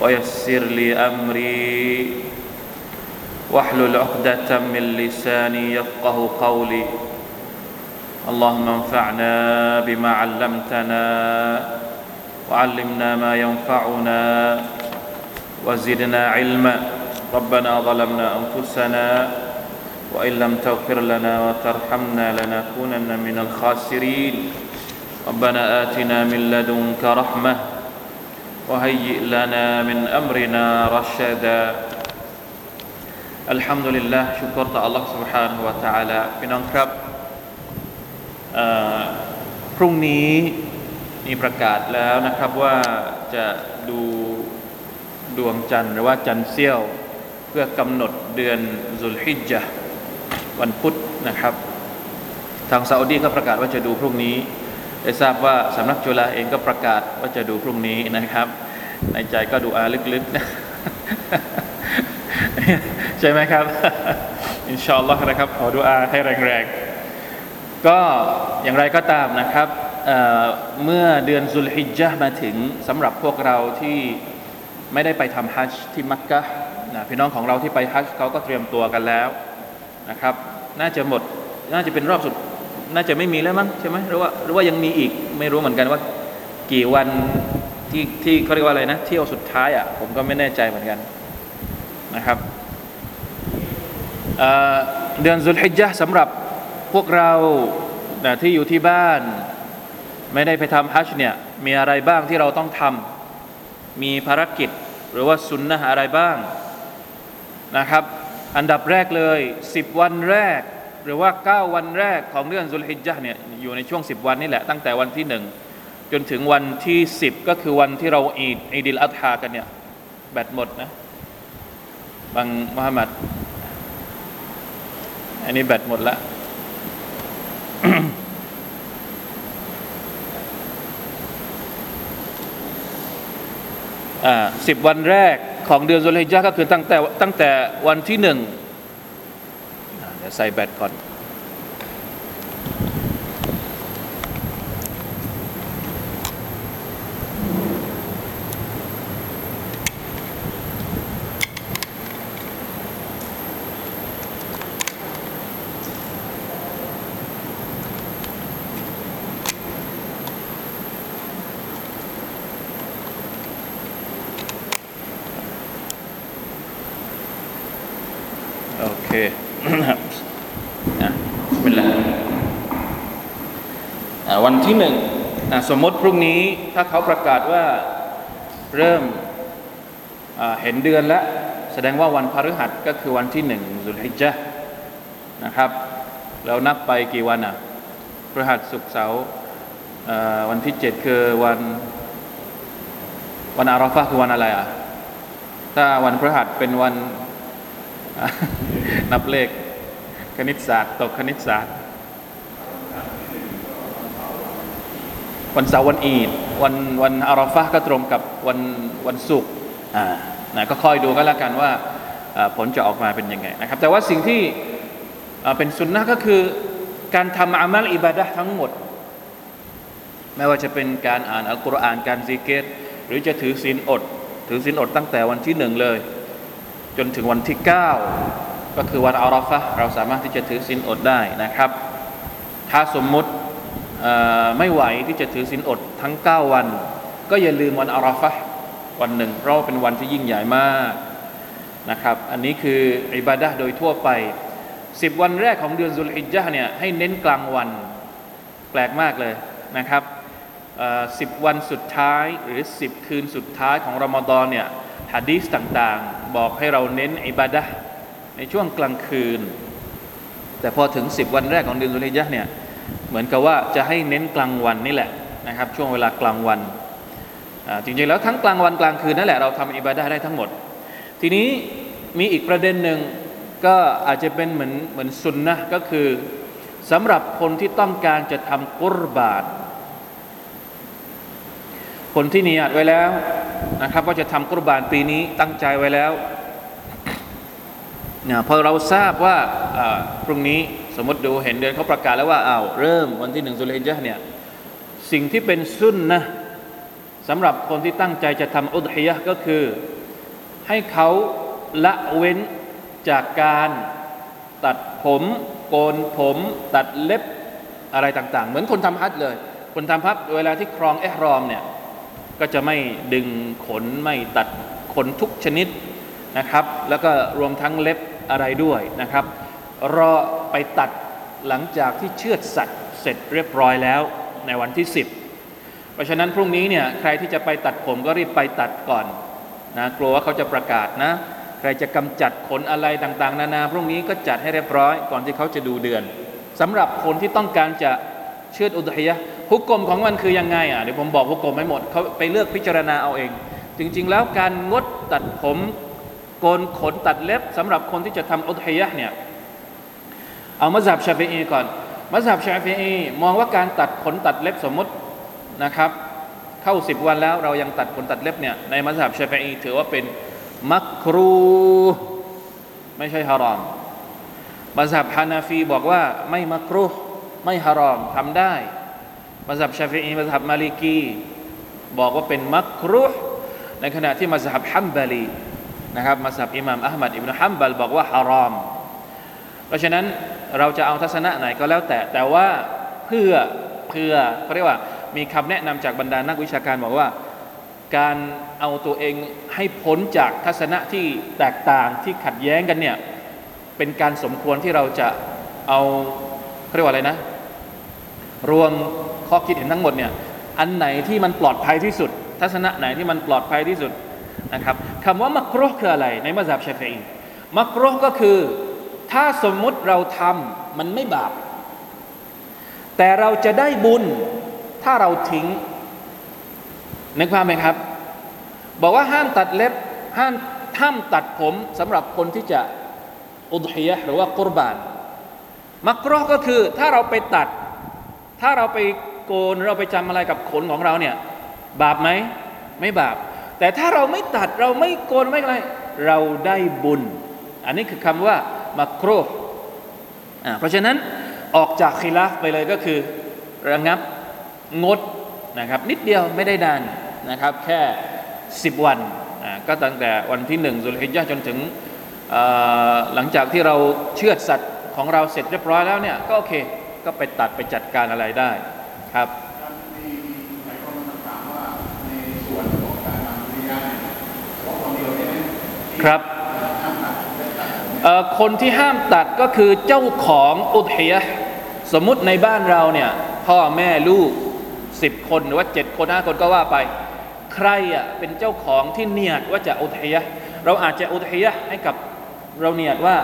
ويسر لي أمري. واحلل عقدة من لساني يفقه قولي. اللهم انفعنا بما علمتنا وعلمنا ما ينفعنا وزدنا علما. ربنا ظلمنا أنفسنا وإن لم تغفر لنا وترحمنا لنكونن من الخاسرين. ربنا آتنا من لدنك رحمة وهيئ لنا من أمرنا رشدا الحمد لله ชุกรต่อ Allah سبحانه และ تعالى พี่น้องครับพรุ่งนี้มีประกาศแล้วนะครับว่าจะดูดวงจันทร์หรือว่าจันทร์เสี้ยว เพื่อกำหนดเดือนซุลฮิจญะวันพุธนะครับ ทางซาอุดีก็ประกาศว่าจะดูพรุ่งนี้ ได้ทราบว่าสำนักจุฬาเองก็ประกาศว่าจะดูพรุ่งนี้นะครับ ในใจก็ดูอาลึกๆนะใช่ไหมครับ อินชาอัลลอฮ์นะครับขอดูอาให้แรงๆ ก็อย่างไรก็ตามนะครับเเมื่อเดือนซุลฮิจญะมาถึงสำหรับพวกเราที่ไม่ได้ไปทำฮัจญ์ที่มักกะนะพี่น้องของเราที่ไปฮัจญ์เขาก็เตรียมตัวกันแล้วนะครับ น่าจะหมดน่าจะเป็นรอบสุด น่าจะไม่มีแล้วมั้งใช่ไหมหรือว่าหรือว่ายังมีอีกไม่รู้เหมือนกันว่า กี่วันที่ที่เขาเรียกว่าอะไรนะเที่ยวสุดท้ายอะผมก็ไม่แน่ใจเหมือนกันนะครับเเดือนซุลฮิจญะสำหรับพวกเราที่อยู่ที่บ้าน ไม่ได้ไปทำฮัจญ์เนี่ยมีอะไรบ้างที่เราต้องทำมีภารกิจหรือว่าสุนนะอะไรบ้างนะครับ อันดับแรกเลย 10 วันแรก หรือว่า 9 วันแรกของเดือนซุลฮิจญะเนี่ยอยู่ในช่วง 10 วันนี่แหละตั้งแต่วันที่หนึ่งจนถึงวันที่ 10 ก็คือวันที่เราอีดอีดิลอัฐากันเนี่ยแบตหมดนะบังมุฮัมมัดอันนี้แบตหมดละอ่าสิบวันแรกของเดือนซุลฮิจญะก็คือตั้งแต่ตั้งแต่วันที่หนึ่ง ใส่แบตก่อน โอเคเป็นไร วันที่หนึ่งสมมติพรุ่งนี้ถ้าเขาประกาศว่าเริ่มเห็นเดือนแล้ว แสดงว่าวันพฤหัสก็คือวันที่หนึ่งสุลฮิจญะนะครับ แล้วนับไปกี่วันอะพฤหัสศุกร์เสาร์วันที่เจ็ดคือวันวันอาราฟะคือวันอะไรอะ ถ้าวันพฤหัสเป็นวันนับเลขคณิตศาสตร์ตกคณิตศาสตร์ วันเสาร์วันอีดวันวันอาราฟะก็ตรงกับวันวันศุกร์อ่านะก็คอยดูกันแล้วกันว่าผลจะออกมาเป็นยังไงนะครับ แต่ว่าสิ่งที่เป็นสุนนะก็คือการทำอามัลอิบาดะทั้งหมด ไม่ว่าจะเป็นการอ่านอัลกุรอานการซิกเกต หรือจะถือศีลอด ถือศีลอดตั้งแต่วันที่หนึ่งเลย จนถึงวันที่เก้าก็คือวันอาราฟะเราสามารถที่จะถือศีลอดได้นะครับ ถ้าสมมุติ ไม่ไหวที่จะถือศีลอดทั้ง 9 วัน ก็อย่าลืมวันอาราฟะวันหนึ่งเพราะเป็นวันที่ยิ่งใหญ่มากนะครับ อันนี้คืออิบาดะโดยทั่วไป 10 วันแรกของเดือนซุลฮิจญะเนี่ยให้เน้นกลางวันแปลกมากเลยนะครับสิบวันสุดท้ายหรือ 10 คืนสุดท้ายของรอมฎอนเนี่ยฮะดีสต่างๆ บอกให้เราเน้นอิบาดะในช่วงกลางคืน แต่พอถึง 10 วันแรกของเดือนสุริยะเนี่ย เหมือนกับว่าจะให้เน้นกลางวันนี่แหละนะครับ ช่วงเวลากลางวันจริงๆแล้วทั้งกลางวันกลางคืนนั่นแหละเราทำอิบาดะได้ทั้งหมด ทีนี้มีอีกประเด็นหนึ่งก็อาจจะเป็นเหมือนเหมือนสุนนะก็คือสำหรับคนที่ต้องการจะทำกุรบาตคนที่เนียดไว้แล้วนะครับว่าจะทำกุรบานปีนี้ตั้งใจไว้แล้วนะพอเราทราบว่าพรุ่งนี้ สมมติดูเห็นเดือนเขาประกาศแล้วว่าอ้าวเริ่มวันที่หนึ่งสุลฮิจญะเนี่ยสิ่งที่เป็นสุนนะสำหรับคนที่ตั้งใจจะทำอุดฮิยะก็คือ ให้เขาละเว้นจากการตัดผมโกนผมตัดเล็บอะไรต่างๆ เหมือนคนทำฮัจเลย คนทำฮัจเวลาที่ครองเอฮรอมเนี่ยก็จะไม่ดึงขนไม่ตัดขนทุกชนิดนะครับ แล้วก็รวมทั้งเล็บอะไรด้วยนะครับ รอไปตัดหลังจากที่เชือดสัตว์เสร็จเรียบร้อยแล้วในวันที่ 10 เพราะฉะนั้นพรุ่งนี้เนี่ยใครที่จะไปตัดผมก็รีบไปตัดก่อนนะกลัวว่าเขาจะประกาศนะ ใครจะกำจัดขนอะไรต่างๆ นานา พรุ่งนี้ก็จัดให้เรียบร้อยก่อนที่เขาจะดูเดือนสำหรับคนที่ต้องการจะเชื่ออุดยะฮุกกลมของมันคือยังไงอะเดี๋ยวผมบอกฮุกกลมไม่หมดเขาไปเลือกพิจารณาเอาเอง จริง ๆ แล้วการงดตัดผมโกนขนตัดเล็บสำหรับคนที่จะทำอุดยะเนี่ย เอามาจับชาฟีอีก่อนมาจับชาฟีอีมองว่าการตัดขนตัดเล็บสมมตินะครับ เข้าสิบวันแล้วเรายังตัดขนตัดเล็บเนี่ยในมัสยิดชาฟีอีถือว่าเป็นมักครูไม่ใช่ฮารอมมัสยิดฮานาฟีบอกว่าไม่มักรูไม่ฮารอมทำได้มัสยิดชาฟีอีมัสยิดมาลิกีบอกว่าเป็นมักรุในขณะที่มัสยิดฮัมบาลีนะครับมัสยิดอิหม่ามอัลมัดอิบนุฮัมบัลบอกว่าฮารอม เพราะฉะนั้นเราจะเอาทัศนะไหนก็แล้วแต่แต่ว่าเพื่อเพื่อเขาเรียกว่ามีคำแนะนำจากบรรดานักวิชาการบอกว่า การเอาตัวเองให้พ้นจากทัศนะที่แตกต่างที่ขัดแย้งกันเนี่ยเป็นการสมควรที่เราจะเอาเขาเรียกว่าอะไรนะ รวมข้อคิดเห็นทั้งหมดเนี่ยอันไหนที่มันปลอดภัยที่สุด ทัศนะไหนที่มันปลอดภัยที่สุดนะครับคำว่ามักรุคืออะไรในมัสยิดชาฟีอีมักรุก็คือ ถ้าสมมุติเราทำมันไม่บาป แต่เราจะได้บุญถ้าเราทิ้งในความไหมครับ บอกว่าห้ามตัดเล็บห้ามห้ามตัดผมสำหรับคนที่จะอุดฮียะหรือว่ากุรบาน มักรอก็คือถ้าเราไปตัด ถ้าเราไปโกนเราไปจำอะไรกับขนของเราเนี่ย บาปไหมไม่บาป แต่ถ้าเราไม่ตัดเราไม่โกนไม่อะไร เราได้บุญ อันนี้คือคำว่า มักรออ่าเพราะฉะนั้นออกจากคิลาฟไปเลยก็คือระงับงดนะครับนิดเดียวไม่ได้นานนะครับแค่ 10 วันอ่าก็ตั้งแต่วันที่หนึ่งสุลฮิจญาจนถึงหลังจากที่เราเชือดสัตว์ของเราเสร็จเรียบร้อยแล้วเนี่ยก็โอเคก็ไปตัดไปจัดการอะไรได้ครับครับ คนที่ห้ามตัดก็คือเจ้าของอุทยะสมมุติในบ้านเราเนี่ยพ่อแม่ลูกสิบคนหรือว่าเจ็ดคนห้าคนก็ว่าไป ใครอะเป็นเจ้าของที่เนียดว่าจะอุทยะเราอาจจะอุทยะให้กับเราเนียดว่า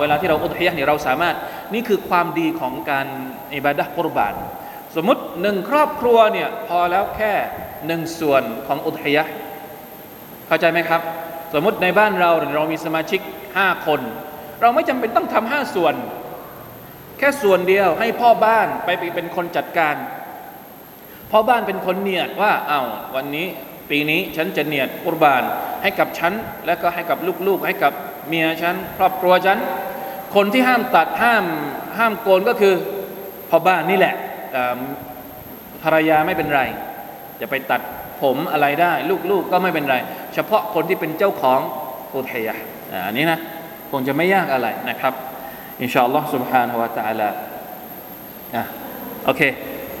เวลาที่เราอุทยะเนี่ยเราสามารถนี่คือความดีของการอิบาดะกุรบาน สมมติหนึ่งครอบครัวเนี่ยพอแล้วแค่หนึ่งส่วนของอุทยะเข้าใจไหมครับ สมมติในบ้านเราเรามีสมาชิกห้าคน เราไม่จำเป็นต้องทำห้าส่วน แค่ส่วนเดียวให้พ่อบ้านไปเป็นคนจัดการพ่อบ้านเป็นคนเนียดว่าเอา้าวันนี้ปีนี้ฉันจะเนียดกุบาน ให้กับฉัน และก็ให้กับลูกๆ ให้กับเมียฉัน ครอบครัวฉัน คนที่ห้ามตัดห้ามห้ามโกนก็คือพ่อบ้านนี่แหละภรรยาไม่เป็นไร จะไปตัดผมอะไรได้ ลูกๆกก็ไม่เป็นไร เฉพาะคนที่เป็นเจ้าของอุทยาอันนี้นะ งจะไม่ยากอะไรนะครับอินชาอัลลอฮ์ سبحانه และ تعالى อ่ะโอเค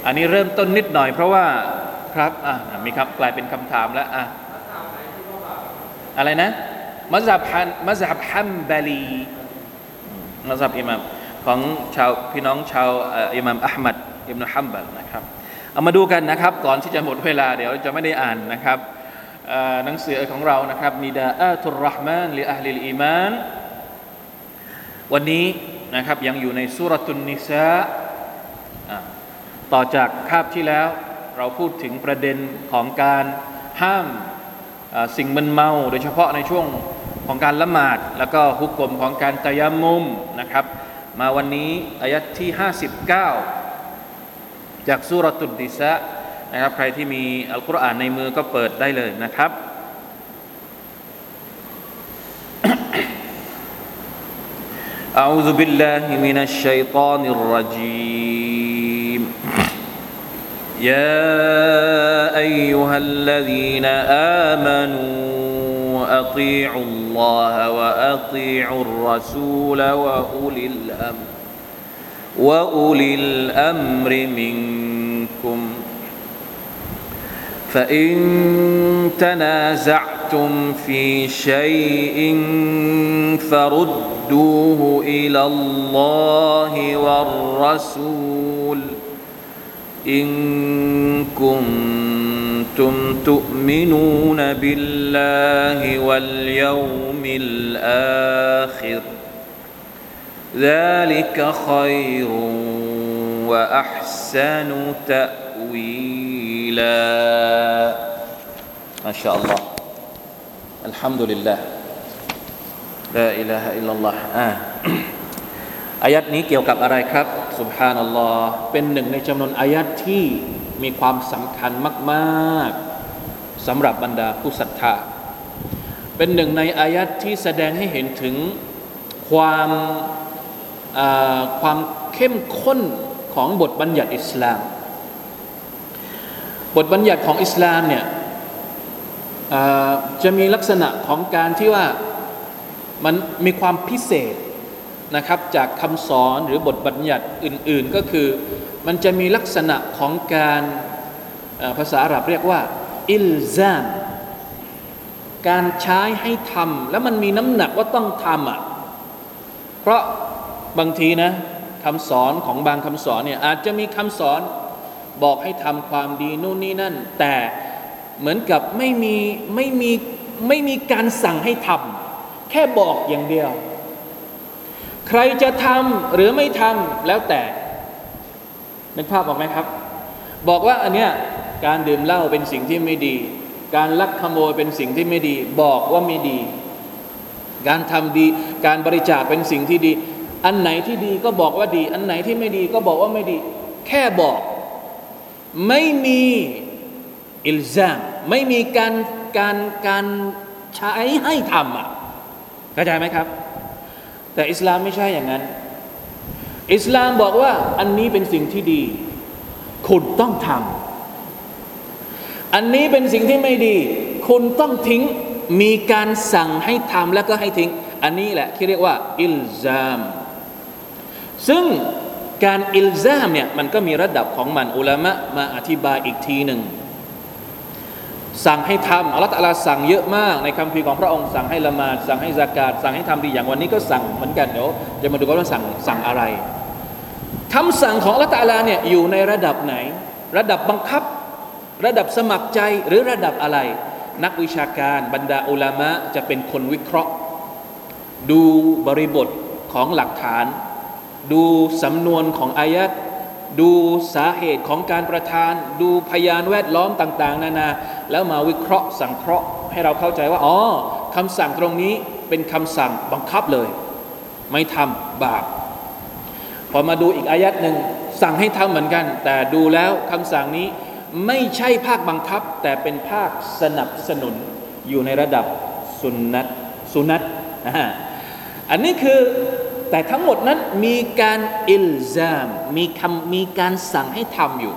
อันนี้เริ่มต้นนิดหน่อยเพราะว่าครับอ่ะมีครับกลายเป็นคำถามแล้วอ่ะอะไรนะมัสยิดฮันมัสยิดฮัมบาลีมัสยิดอิหมามของชาวพี่น้องชาวอิหมามอัลมัดอิบนุฮัมบัลนะครับเอามาดูกันนะครับ ก่อนที่จะหมดเวลาเดี๋ยวจะไม่ได้อ่านนะครับหนังสือของเรานะครับนิดาอัตุรห์มานลิอัลลิลอีมาน วันนี้นะครับยังอยู่ในสุรตุนนิสาต่อจากคาบที่แล้ว เราพูดถึงประเด็นของการห้ามสิ่งมึนเมา โดยเฉพาะในช่วงของการละหมาด แล้วก็ฮุกกลมของการตยามุมนะครับ มาวันนี้อายัดที่ 59 จากสุรตุดดิสะนะครับใครที่มีอัลกุรอานในมือก็เปิดได้เลยนะครับ أعوذ بالله من الشيطان الرجيم. يا أيها الذين آمنوا أطيعوا الله وأطيعوا الرسول وأولي الأمر وأولي الأمر منكم. فإن تنازعتم في شيء فردوه إلى الله والرسول إن كنتم تؤمنون بالله واليوم الآخر ذلك خير وأحسن تأويلا. ما شاء الله. الحمد لله. ละอิลาฮะอิลลัลลอฮอ่าอายัดนี้เกี่ยวกับอะไรครับสุบฮานัลลอฮ์เป็นหนึ่งในจำนวนอายัดที่มีความสำคัญมากๆสำหรับบรรดาผู้ศรัทธา เป็นหนึ่งในอายัดที่แสดงให้เห็นถึงความความเข้มข้นของบทบัญญัติอิสลาม บทบัญญัติของอิสลามเนี่ยจะมีลักษณะของการที่ว่า มันมีความพิเศษนะครับจากคำสอนหรือบทบัญญัติอื่น ๆ ก็คือมันจะมีลักษณะของการภาษาอาหรับเรียกว่าอิลซามการใช้ให้ทำแล้วมันมีน้ำหนักว่าต้องทำอะเพราะบางทีนะคำสอนของบางคำสอนเนี่ยอาจจะมีคำสอนบอกให้ทำความดีนู่นนี่นั่น แต่เหมือนกับไม่มีไม่มีไม่มีการสั่งให้ทำ แค่บอกอย่างเดียว ใครจะทำหรือไม่ทำแล้วแต่นึกภาพออกไหมครับ บอกว่าอันเนี้ยการดื่มเหล้าเป็นสิ่งที่ไม่ดี การลักขโมยเป็นสิ่งที่ไม่ดี บอกว่าไม่ดี การทำดีการบริจาคเป็นสิ่งที่ดี อันไหนที่ดีก็บอกว่าดี อันไหนที่ไม่ดีก็บอกว่าไม่ดี แค่บอก ไม่มีอิลซามไม่มีการการการใช้ให้ทำอะ เข้าใจไหมครับ แต่อิสลามไม่ใช่อย่างนั้น อิสลามบอกว่าอันนี้เป็นสิ่งที่ดี คุณต้องทำอันนี้เป็นสิ่งที่ไม่ดี คุณต้องทิ้งมีการสั่งให้ทำแล้วก็ให้ทิ้ง อันนี้แหละที่เรียกว่า อิลซาม ซึ่งการอิลซามเนี่ยมันก็มีระดับของมันอุลามะมาอธิบายอีกทีหนึ่ง สั่งให้ทำอัลลอฮฺตะลาสั่งเยอะมากในคำพีของพระองค์สั่งให้ละหมาดสั่งให้สากาดสั่งให้ทำดีอย่างวันนี้ก็สั่งเหมือนกันเดี๋ยวจะมาดูกันว่าสั่งสั่งอะไรคำสั่งของอัลลอฮฺตะลาเนี่ยอยู่ในระดับไหน ระดับบังคับ ระดับสมัครใจหรือระดับอะไร นักวิชาการบรรดาอุลามะจะเป็นคนวิเคราะห์ ดูบริบทของหลักฐาน ดูสำนวนของอายัด ดูสาเหตุของการประทาน ดูพยานแวดล้อมต่าง ๆ นานา แล้วมาวิเคราะห์สังเคราะห์ให้เราเข้าใจว่าอ๋อคำสั่งตรงนี้เป็นคำสั่งบังคับเลย ไม่ทำบาปพอมาดูอีกอายัดหนึ่งสั่งให้ทำเหมือนกัน แต่ดูแล้วคำสั่งนี้ไม่ใช่ภาคบังคับ แต่เป็นภาคสนับสนุนอยู่ในระดับสุนนัตสุนัตอันนี้คือ แต่ทั้งหมดนั้นมีการอิลซาม มีคำมีการสั่งให้ทำอยู่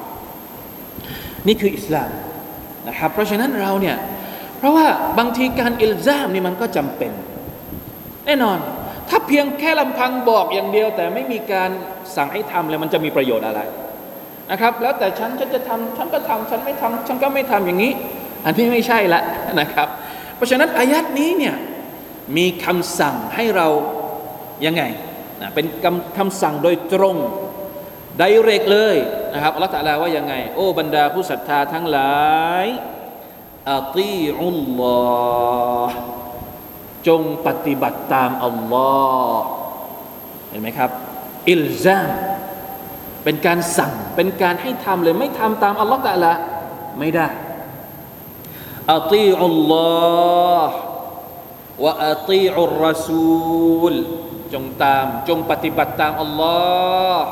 นี่คืออิสลามนะครับเพราะฉะนั้นเราเนี่ยเพราะว่าบางทีการอิลซามนี่มันก็จำเป็น แน่นอน ถ้าเพียงแค่ลำพังบอกอย่างเดียว แต่ไม่มีการสั่งให้ทำเลยมันจะมีประโยชน์อะไรนะครับ แล้วแต่ฉันฉันจะทำฉันก็ทำฉันไม่ทำฉันก็ไม่ทำอย่างนี้ อันนี้ไม่ใช่ละนะครับ เพราะฉะนั้นอายัดนี้เนี่ยมีคำสั่งให้เรา ยังไงนะเป็นคำคำสั่งโดยตรงไดเรกเลยนะครับอัลลอฮฺตะลาว่ายังไง โอ้บรรดาผู้ศรัทธาทั้งหลายอัตีอุลลอฮ์จงปฏิบัติตามอัลลอฮ์เห็นไหมครับ อิลซามเป็นการสั่งเป็นการให้ทำเลยไม่ทำตามอัลลอฮฺตะลาไม่ได้อัตีอัลลอฮ์วะอัตีอัลรอซูล จงตามจงปฏิบัติตามอัลลอฮ์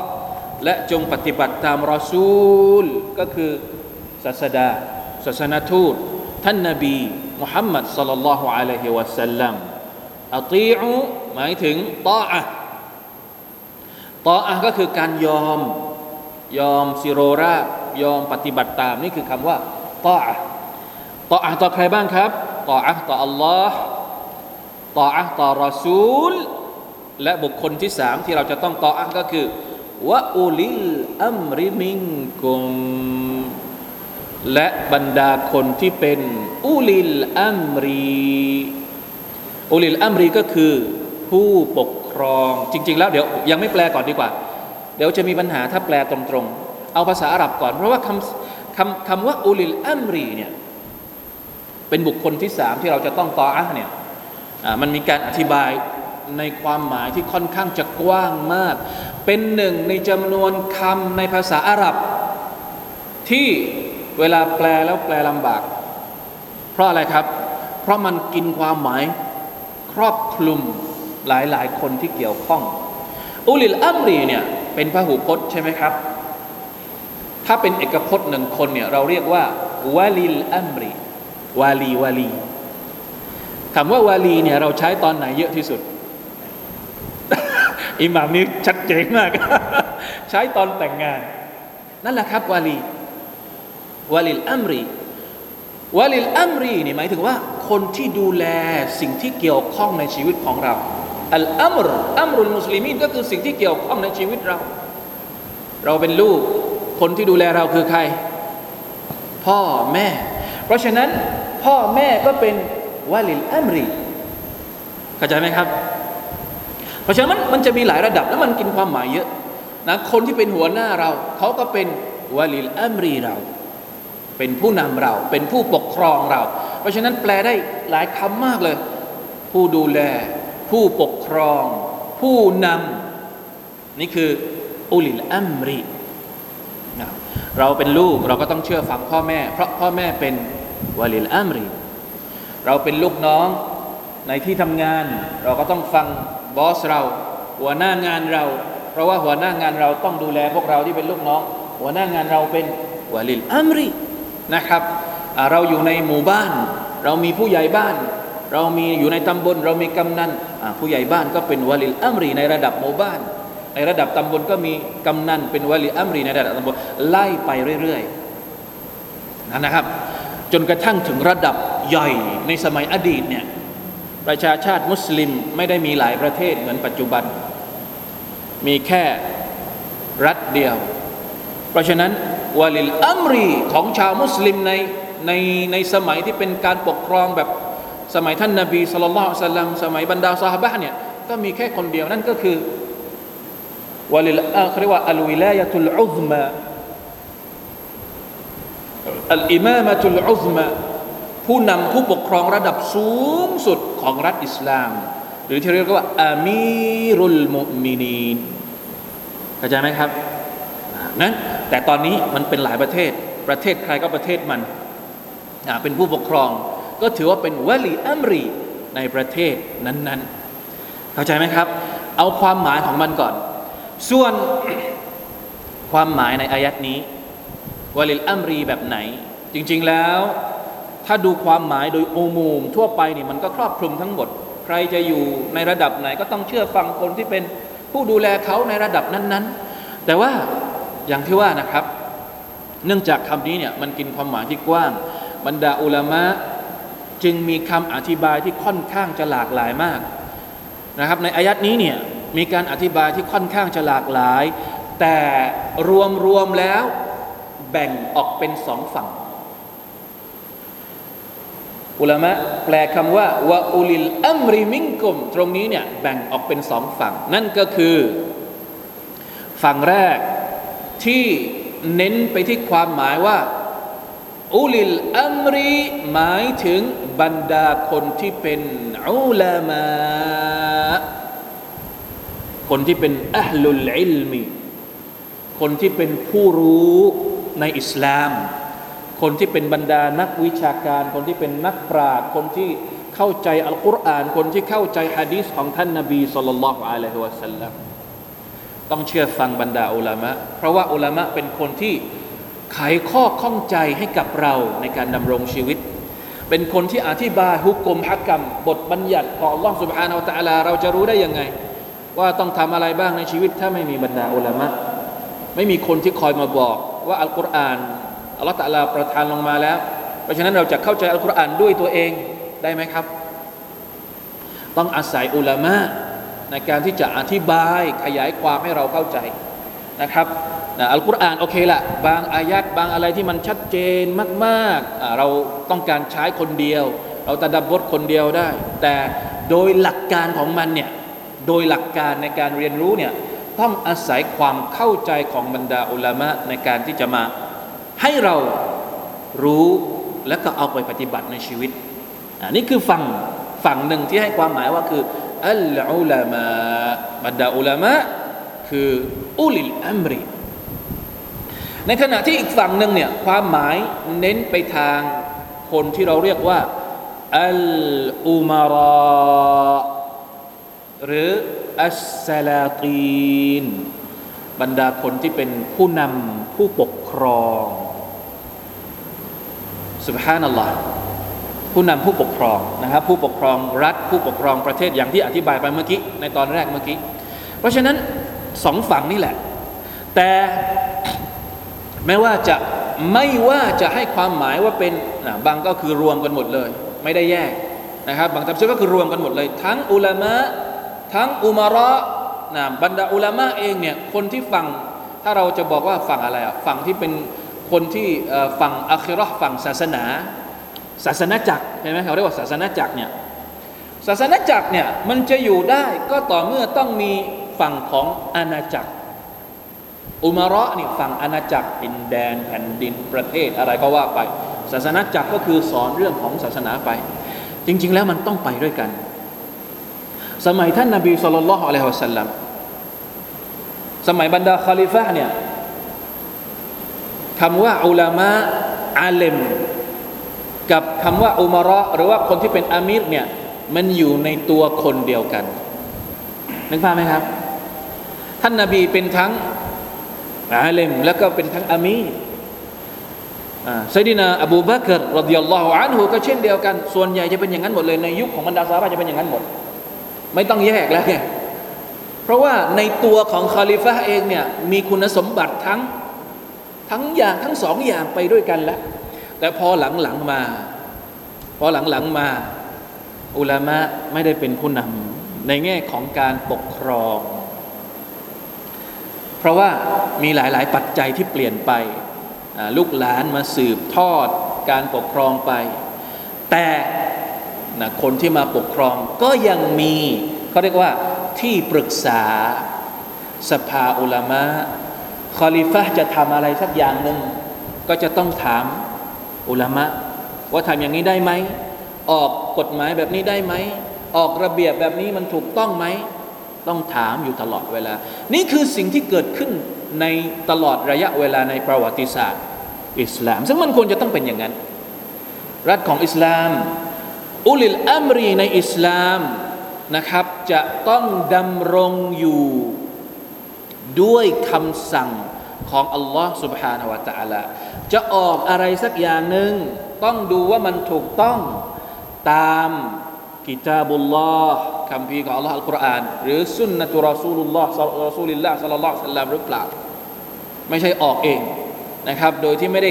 และจงปฏิบัติตามรอซูล ก็คือศาสดาศาสนทูต ท่านนบีมุฮัมมัดสัลลัลลอฮุอะลัยฮิวะสัลลัมอัตีอุหมายถึงตาอะตาอะก็คือการยอมยอมซิโรรายอมปฏิบัติตามนี่คือคำว่าตาอะตาอะต่อใครบ้างครับตาอะต่ออัลลอฮ์ตาอะต่อรอซูล และบุคคลที่สามที่เราจะต้องตาอะก็คือวะอุลิลอัมริมิงكم และบรรดาคนที่เป็น أولي الأمر أولي الأمر ก็คือผู้ปกครองจริง ๆ แล้วเดี๋ยวยังไม่แปลก่อนดีกว่า เดี๋ยวจะมีปัญหาถ้าแปลตรงๆ เอาภาษาอาหรับก่อน เพราะว่าคำคำคำว่า أولي الأمر เนี่ยเป็นบุคคลที่สามที่เราจะต้อง طاعة เนี่ยมันมีการอธิบาย ในความหมายที่ค่อนข้างจะกว้างมาก เป็นหนึ่งในจำนวนคำในภาษาอาหรับ ที่เวลาแปลแล้วแปลลำบาก เพราะอะไรครับ เพราะมันกินความหมายครอบคลุมหลายๆ คนที่เกี่ยวข้อง อุลิลอัมรีเนี่ยเป็นพหูพจน์ใช่ไหมครับ ถ้าเป็นเอกพจน์หนึ่งคนเนี่ยเราเรียกว่าวาลิลอัมรีวาลีวาลีคำว่าวาลีเนี่ยเราใช้ตอนไหนเยอะที่สุด อิหม่ามนี้ชัดเจนมาก ใช้ตอนแต่งงาน นั่นแหละครับวาลีวาลิลอัมรีวาลิลอัมรีนี่หมายถึงว่า คนที่ดูแลสิ่งที่เกี่ยวข้องในชีวิตของเราอัลอัมรอัมรุลมุสลิมีนก็คือสิ่งที่เกี่ยวข้องในชีวิตเรา เราเป็นลูก คนที่ดูแลเราคือใคร พ่อแม่ เพราะฉะนั้นพ่อแม่ก็เป็นวาลิลอัมรีเข้าใจไหมครับ เพราะฉะนั้นมันจะมีหลายระดับแล้วมันกินความหมายเยอะนะคนที่เป็นหัวหน้าเราเขาก็เป็นวาลิลอัมรีเรา เป็นผู้นำเรา เป็นผู้ปกครองเรา เพราะฉะนั้นแปลได้หลายคำมากเลย ผู้ดูแล ผู้ปกครอง ผู้นำนี่คืออุลิลอัมรีเราเป็นลูกเราก็ต้องเชื่อฟังพ่อแม่ เพราะพ่อแม่เป็นولي الأمر เราเป็นลูกน้อง ในที่ทำงาน เราก็ต้องฟังบอสเรา หัวหน้างานเรา เพราะว่าหัวหน้างานเราต้องดูแลพวกเราที่เป็นลูกน้อง หัวหน้างานเราเป็น ولي الأمر นะครับเราอยู่ในหมู่บ้าน เรามีผู้ใหญ่บ้าน เรามีอยู่ในตำบล เรามีกำนันผู้ใหญ่บ้านก็เป็น ولي الأمر ในระดับหมู่บ้าน ในระดับตำบลก็มีกำนันเป็น ولي الأمر ในระดับตำบลไล่ไปเรื่อยๆนะครับ จนกระทั่งถึงระดับใหญ่ในสมัยอดีตเนี่ย ประชาชาติมุสลิมไม่ได้มีหลายประเทศเหมือนปัจจุบัน มีแค่รัฐเดียว เพราะฉะนั้นวาลิลอัมรีของชาวมุสลิมในในในสมัยที่เป็นการปกครองแบบสมัยท่านนาบีสุลต่านสลัมสมัยบรรดาซาฮาบะเนี่ยก็มีแค่คนเดียวนั่นก็คือวาลิลเขาเรียกว่าอัลวิลายะตุลอุซมาอัลอิมามะตุลอุซมา ผู้นำผู้ปกครองระดับสูงสุดของรัฐอิสลาม หรือที่เรียกว่าอามีรุลมุมินีนเข้าใจไหมครับนั้นแต่ตอนนี้มันเป็นหลายประเทศประเทศใครก็ประเทศมันเป็นผู้ปกครอง ก็ถือว่าเป็นวลีอัมรีในประเทศนั้นๆ เข้าใจไหมครับ เอาความหมายของมันก่อน ส่วนความหมายในอายัดนี้วลีอัมรีแบบไหน จริงๆแล้ว ถ้าดูความหมายโดยโอมูมทั่วไปนี่มันก็ครอบคลุมทั้งหมด ใครจะอยู่ในระดับไหนก็ต้องเชื่อฟังคนที่เป็นผู้ดูแลเขาในระดับนั้นๆ แต่ว่าอย่างที่ว่านะครับ เนื่องจากคำนี้เนี่ยมันกินความหมายที่กว้าง บรรดาอุลามะจึงมีคำอธิบายที่ค่อนข้างจะหลากหลายมากนะครับในอายัดนี้เนี่ยมีการอธิบายที่ค่อนข้างจะหลากหลาย แต่รวมรวมแล้วแบ่งออกเป็นสองฝั่ง อุลามะแปลคำว่าวะอุลิลอัมริมิงกุม ตรงนี้เนี่ยแบ่งออกเป็นสองฝั่ง นั่นก็คือ ฝั่งแรกที่เน้นไปที่ความหมายว่า อุลิลอัมรีหมายถึงบรรดาคนที่เป็นอุลามะคนที่เป็นอัลลุลอิลมี คนที่เป็นผู้รู้ในอิสลาม คนที่เป็นบรรดานักวิชาการ คนที่เป็นนักปราชญ์คนที่เข้าใจอัลกุรอาน คนที่เข้าใจฮะดีษของท่านนบีสุลต่านละอัลลอฮฺวะสัลลัมต้องเชื่อฟังบรรดาอุลามะ เพราะว่าอุลามะเป็นคนที่ไขข้อข้องใจให้กับเราในการดำรงชีวิต เป็นคนที่อธิบายฮุกกลมฮักกรรม บทบัญญัติของล่องสุบฮานาอัลตะลา เราจะรู้ได้ยังไง ว่าต้องทำอะไรบ้างในชีวิตถ้าไม่มีบรรดาอุลามะ ไม่มีคนที่คอยมาบอกว่าอัลกุรอาน อัลลอฮฺตะลาประทานลงมาแล้ว เพราะฉะนั้นเราจะเข้าใจอัลกุรอานด้วยตัวเองได้ไหมครับ ต้องอาศัยอุลามะในการที่จะอธิบายขยายความให้เราเข้าใจนะครับอัลกุรอานโอเคละบางอายัดบางอะไรที่มันชัดเจนมากๆ เราต้องการใช้คนเดียว เราตะดับบทคนเดียวได้ แต่โดยหลักการของมันเนี่ยโดยหลักการในการเรียนรู้เนี่ยต้องอาศัยความเข้าใจของบรรดาอุลามะในการที่จะมา ให้เรารู้และก็เอาไปปฏิบัติในชีวิตอันนี้คือฝั่งฝั่งหนึ่งที่ให้ความหมายว่าคืออัลอุลามะบรรดาอุลามะคืออุลิลอัมรีในขณะที่อีกฝั่งหนึ่งเนี่ยความหมายเน้นไปทางคนที่เราเรียกว่าอัลอุมาราหรืออัสซาลาตีน บรรดาคนที่เป็นผู้นำผู้ปกครอง สุบฮานัลลอฮ์ผู้นำผู้ปกครองนะครับผู้ปกครองรัฐผู้ปกครองประเทศอย่างที่อธิบายไปเมื่อกี้ในตอนแรกเมื่อกี้ เพราะฉะนั้นสองฝั่งนี่แหละ แต่แม้ว่าจะไม่ว่าจะให้ความหมายว่าเป็นบางก็คือรวมกันหมดเลย ไม่ได้แยกนะครับบางทัศน์ก็คือรวมกันหมดเลย ทั้งอุลามะทั้งอุมาระนะบรรดาอุลามะเองเนี่ยคนที่ฟังถ้าเราจะบอกว่าฝั่งอะไรอะฝั่งที่เป็น คนที่ฝั่งอัครอฝั่งศาสนา ศาสนาจักรเห็นไหมเขาเรียกว่าศาสนาจักรเนี่ยศาสนาจักรเนี่ยมันจะอยู่ได้ก็ต่อเมื่อต้องมีฝั่งของอาณาจักร อุมาระนี่ฝั่งอาณาจักรดินแดนแผ่นดินประเทศอะไรก็ว่าไป ศาสนาจักรก็คือสอนเรื่องของศาสนาไป จริง ๆ แล้วมันต้องไปด้วยกัน สมัยท่านนาบีสุลต่านละฮ์อะลัยฮิวะสัลลัมสมัยบรรดาคาลิฟะเนี่ย คำว่าอุลามะอาเลมกับคำว่าอุมาระหรือว่าคนที่เป็นอามีรเนี่ยมันอยู่ในตัวคนเดียวกัน นึกภาพไหมครับ ท่านนาบีเป็นทั้งอาเลมแล้วก็เป็นทั้งอามีไซดินาอบูบากรรดิยัลลอฮุอันฮูก็เช่นเดียวกัน ส่วนใหญ่จะเป็นอย่างนั้นหมดเลย ในยุคของบรรดาซาบะจะเป็นอย่างนั้นหมด ไม่ต้องแยกแล้วไงเพราะว่าในตัวของคาลิฟะเองเนี่ยมีคุณสมบัติทั้ง ทั้งอย่างทั้งสองอย่างไปด้วยกันแล้วแต่พอหลังๆมา พอหลังๆมา อุลามะไม่ได้เป็นผู้นำในแง่ของการปกครอง เพราะว่ามีหลายๆ ปัจจัยที่เปลี่ยนไป ลูกหลานมาสืบทอดการปกครองไป แต่นะคนที่มาปกครองก็ยังมีเขาเรียกว่าที่ปรึกษาสภาอุลามะ คอลิฟะจะทำอะไรสักอย่างหนึ่งก็จะต้องถามอุลามะ ว่าทำอย่างนี้ได้ไหม ออกกฎหมายแบบนี้ได้ไหม ออกระเบียบแบบนี้มันถูกต้องไหม ต้องถามอยู่ตลอดเวลา นี่คือสิ่งที่เกิดขึ้นในตลอดระยะเวลาในประวัติศาสตร์ อิสลาม ซึ่งมันควรจะต้องเป็นอย่างนั้น รัฐของอิสลาม อุลิลอัมรีในอิสลามนะครับ จะต้องดำรงอยู่ ด้วยคำสั่งของอัลลอฮ์ سبحانه และ تعالى จะออกอะไรสักอย่างหนึ่งต้องดูว่ามันถูกต้องตามกิตาบุลลอฮ์คำพีของอัลลอฮ์อัลกุรอานหรือสุนนะตุรอซูลุลลอฮ์รอซูลิลลาฮ์สัลลัลลอฮุซัลลัมหรือเปล่า ไม่ใช่ออกเองนะครับ โดยที่ไม่ได้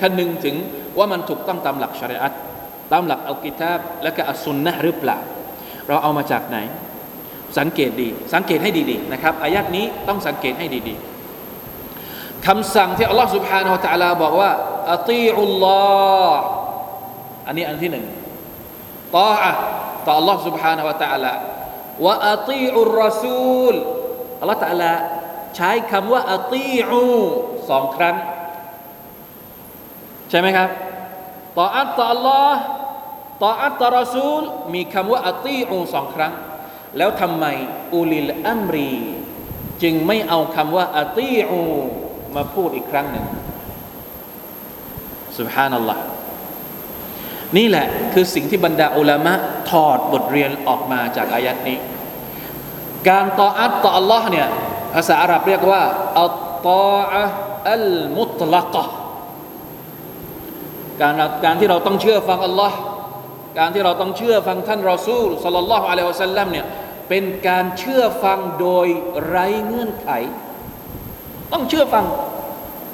คนึงถึงว่ามันถูกต้องตามหลักชริอะตตามหลักอัลกิตาบและก็อัสซุนนะหรือเปล่า เราเอามาจากไหน สังเกตดี สังเกตให้ดีๆนะครับอายัดนี้ต้องสังเกตให้ดีๆคำสั่งที่อัลลอฮฺ سبحانه และ تعالى บอกว่าอัตีอุลลอฮ์อันนี้อันที่หนึ่งต่ออะต่อ Allah سبحانه และ تعالى ว่าอัตีอุรรซูลอัลลอฮฺ تعالى ใช้คำว่าอัตีอูสองครั้ง ใช่ไหมครับ ต่ออัตต่อ Allah ต่ออัตต่อรอซูล มีคำว่าอัตีอูสองครั้ง แล้วทำไมอูลิลอัมรี จึงไม่เอาคำว่าอตีอูมาพูดอีกครั้งหนึ่งสุบฮานัลลอฮ์นี่แหละคือสิ่งที่บรรดาอุลามะถอดบทเรียนออกมาจากอายัดนี้ การต่ออัตต่อ Allah เนี่ยภาษาอาหรับเรียกว่าอัตตออะอัลมุตลักะการการที่เราต้องเชื่อฟัง Allah การที่เราต้องเชื่อฟังท่านรอซูลสัลลัลลอฮุอะลัยฮิวะสัลลัมเนี่ย เป็นการเชื่อฟังโดยไร้เงื่อนไข ต้องเชื่อฟัง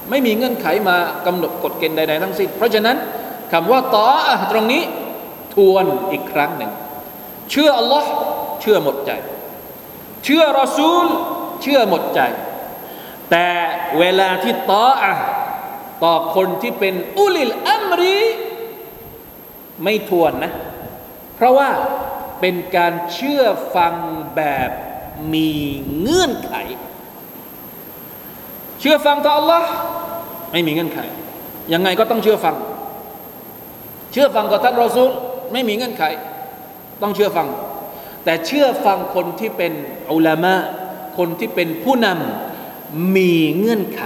ไม่มีเงื่อนไขมากำหนดกฎเกณฑ์ใดๆทั้งสิ้น เพราะฉะนั้นคำว่าต่ออตรงนี้ทวนอีกครั้งหนึ่ง เชื่ออัลลอฮ์เชื่อหมดใจ เชื่อรอซูล เชื่อหมดใจ แต่เวลาที่ต่ออะต่อคนที่เป็นอุลิลอัมรี ไม่ทวนนะ เพราะว่า เป็นการเชื่อฟังแบบมีเงื่อนไข เชื่อฟังต่อ Allah ไม่มีเงื่อนไข ยังไงก็ต้องเชื่อฟัง เชื่อฟังต่อท่านรอซูลไม่มีเงื่อนไข ต้องเชื่อฟัง แต่เชื่อฟังคนที่เป็นอุลามะคนที่เป็นผู้นำมีเงื่อนไข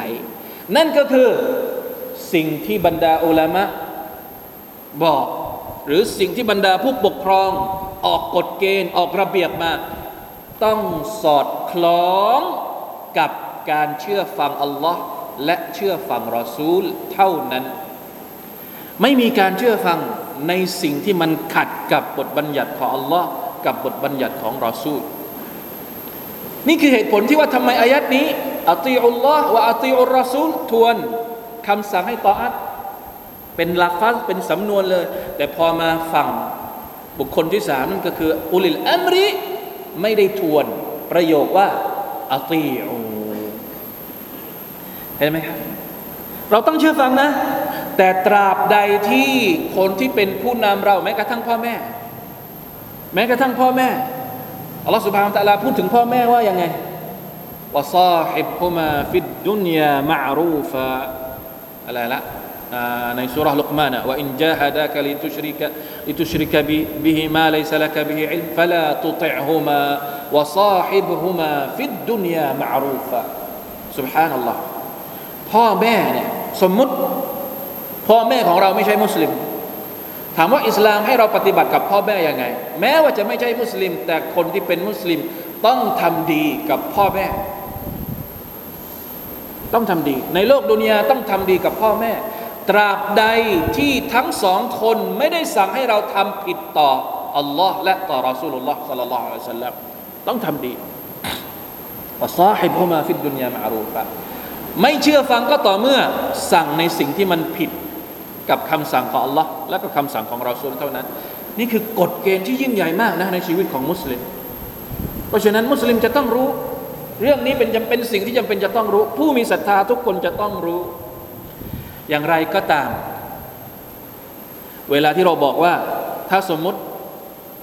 นั่นก็คือสิ่งที่บรรดาอุลามะบอก หรือสิ่งที่บรรดาผู้ปกครอง ออกกฎเกณฑ์ออกระเบียบมา ต้องสอดคล้องกับการเชื่อฟังอัลลอฮ์และเชื่อฟังรอซูลเท่านั้น ไม่มีการเชื่อฟังในสิ่งที่มันขัดกับบทบัญญัติของอัลลอฮ์กับบทบัญญัติของรอซูล นี่คือเหตุผลที่ว่าทำไมอายัดนี้อัติอุลลอฮ์ว่าอัติอุรรอซูลทวนคำสั่งให้ตออัดเป็นลักฟัสเป็นสำนวนเลย แต่พอมาฟัง บุคคลที่สามนั่นก็คือ อุลิลอัมริไม่ได้ทวนประโยคว่าอัตีอูเห็นไหมครับเราต้องเชื่อฟังนะ แต่ตราบใดที่คนที่เป็นผู้นำเราแม้กระทั่งพ่อแม่ แม้กระทั่งพ่อแม่อัลลอฮฺ سبحانه وتعالى พูดถึงพ่อแม่ว่ายังไง وصاحبهما في الدنيا معروفا อะไรละ ในสุรลุกมานะว่าอินจาฮัดะกลิตุชริกะลิตุชริกะบิฮิมาลัยซะลักะบิฮิอิลฟะลาตุติอฮุมาวะซาฮิบฮุมาฟิดดุนยามะรูฟะ سبحان อัลลอฮ์พ่อแม่เนี่ยสมมุติพ่อแม่ของเราไม่ใช่มุสลิม ถามว่าอิสลามให้เราปฏิบัติกับพ่อแม่ยังไง แม้ว่าจะไม่ใช่มุสลิม แต่คนที่เป็นมุสลิมต้องทำดีกับพ่อแม่ ต้องทำดี ในโลกดุนยาต้องทำดีกับพ่อแม่ ตราบใดที่ทั้งสองคนไม่ได้สั่งให้เราทำผิดต่ออัลลอฮ์และต่อรอสูลุลลอฮ์สัลลัลลอฮุอะลัยฮิวะสัลลัมต้องทำดีวะซาฮิบฮุมาฟิดดุนยามะรูฟะไม่เชื่อฟังก็ต่อเมื่อสั่งในสิ่งที่มันผิดกับคำสั่งของอัลลอฮ์และก็คำสั่งของเราซูลเท่านั้น นี่คือกฎเกณฑ์ที่ยิ่งใหญ่มากนะในชีวิตของมุสลิม เพราะฉะนั้นมุสลิมจะต้องรู้ เรื่องนี้เป็นจำเป็นสิ่งที่จำเป็นจะต้องรู้ ผู้มีศรัทธาทุกคนจะต้องรู้ อย่างไรก็ตาม เวลาที่เราบอกว่า ถ้าสมมุติ